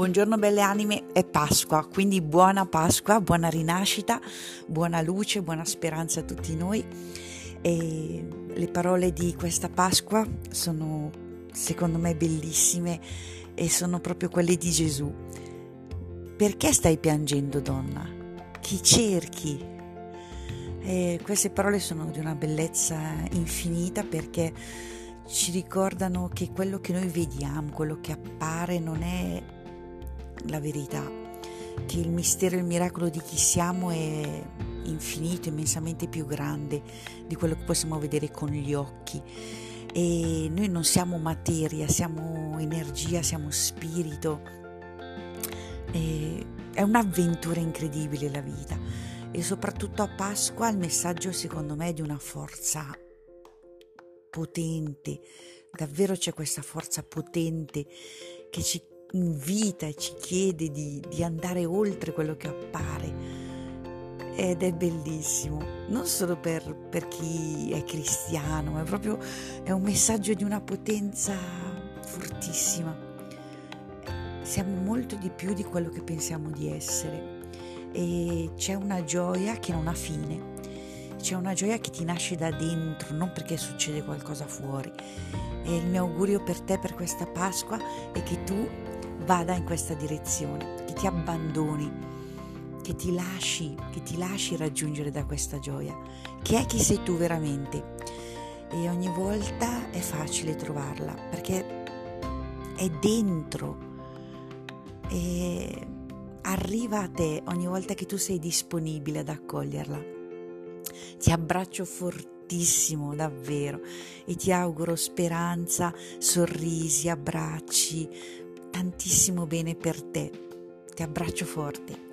Buongiorno belle anime, è Pasqua, quindi buona Pasqua, buona rinascita, buona luce, buona speranza a tutti noi. E le parole di questa Pasqua sono secondo me bellissime e sono proprio quelle di Gesù. Perché stai piangendo donna? Chi cerchi? E queste parole sono di una bellezza infinita perché ci ricordano che quello che noi vediamo, quello che appare non è la verità, che il mistero e il miracolo di chi siamo è infinito, immensamente più grande di quello che possiamo vedere con gli occhi. E noi non siamo materia, siamo energia, siamo spirito. E è un'avventura incredibile la vita e soprattutto a Pasqua il messaggio secondo me è di una forza potente, davvero c'è questa forza potente che ci invita e ci chiede di, di andare oltre quello che appare ed è bellissimo, non solo per, per, chi è cristiano, ma proprio è un messaggio di una potenza fortissima. Siamo molto di più di quello che pensiamo di essere e c'è una gioia che non ha fine, c'è una gioia che ti nasce da dentro, non perché succede qualcosa fuori. E il mio augurio per te per questa Pasqua è che tu vada in questa direzione, che ti abbandoni, che ti lasci, che ti lasci raggiungere da questa gioia, che è chi sei tu veramente. E ogni volta è facile trovarla perché è dentro e arriva a te ogni volta che tu sei disponibile ad accoglierla. Ti abbraccio fortissimo, davvero, e ti auguro speranza, sorrisi, abbracci, tantissimo bene per te. Ti abbraccio forte.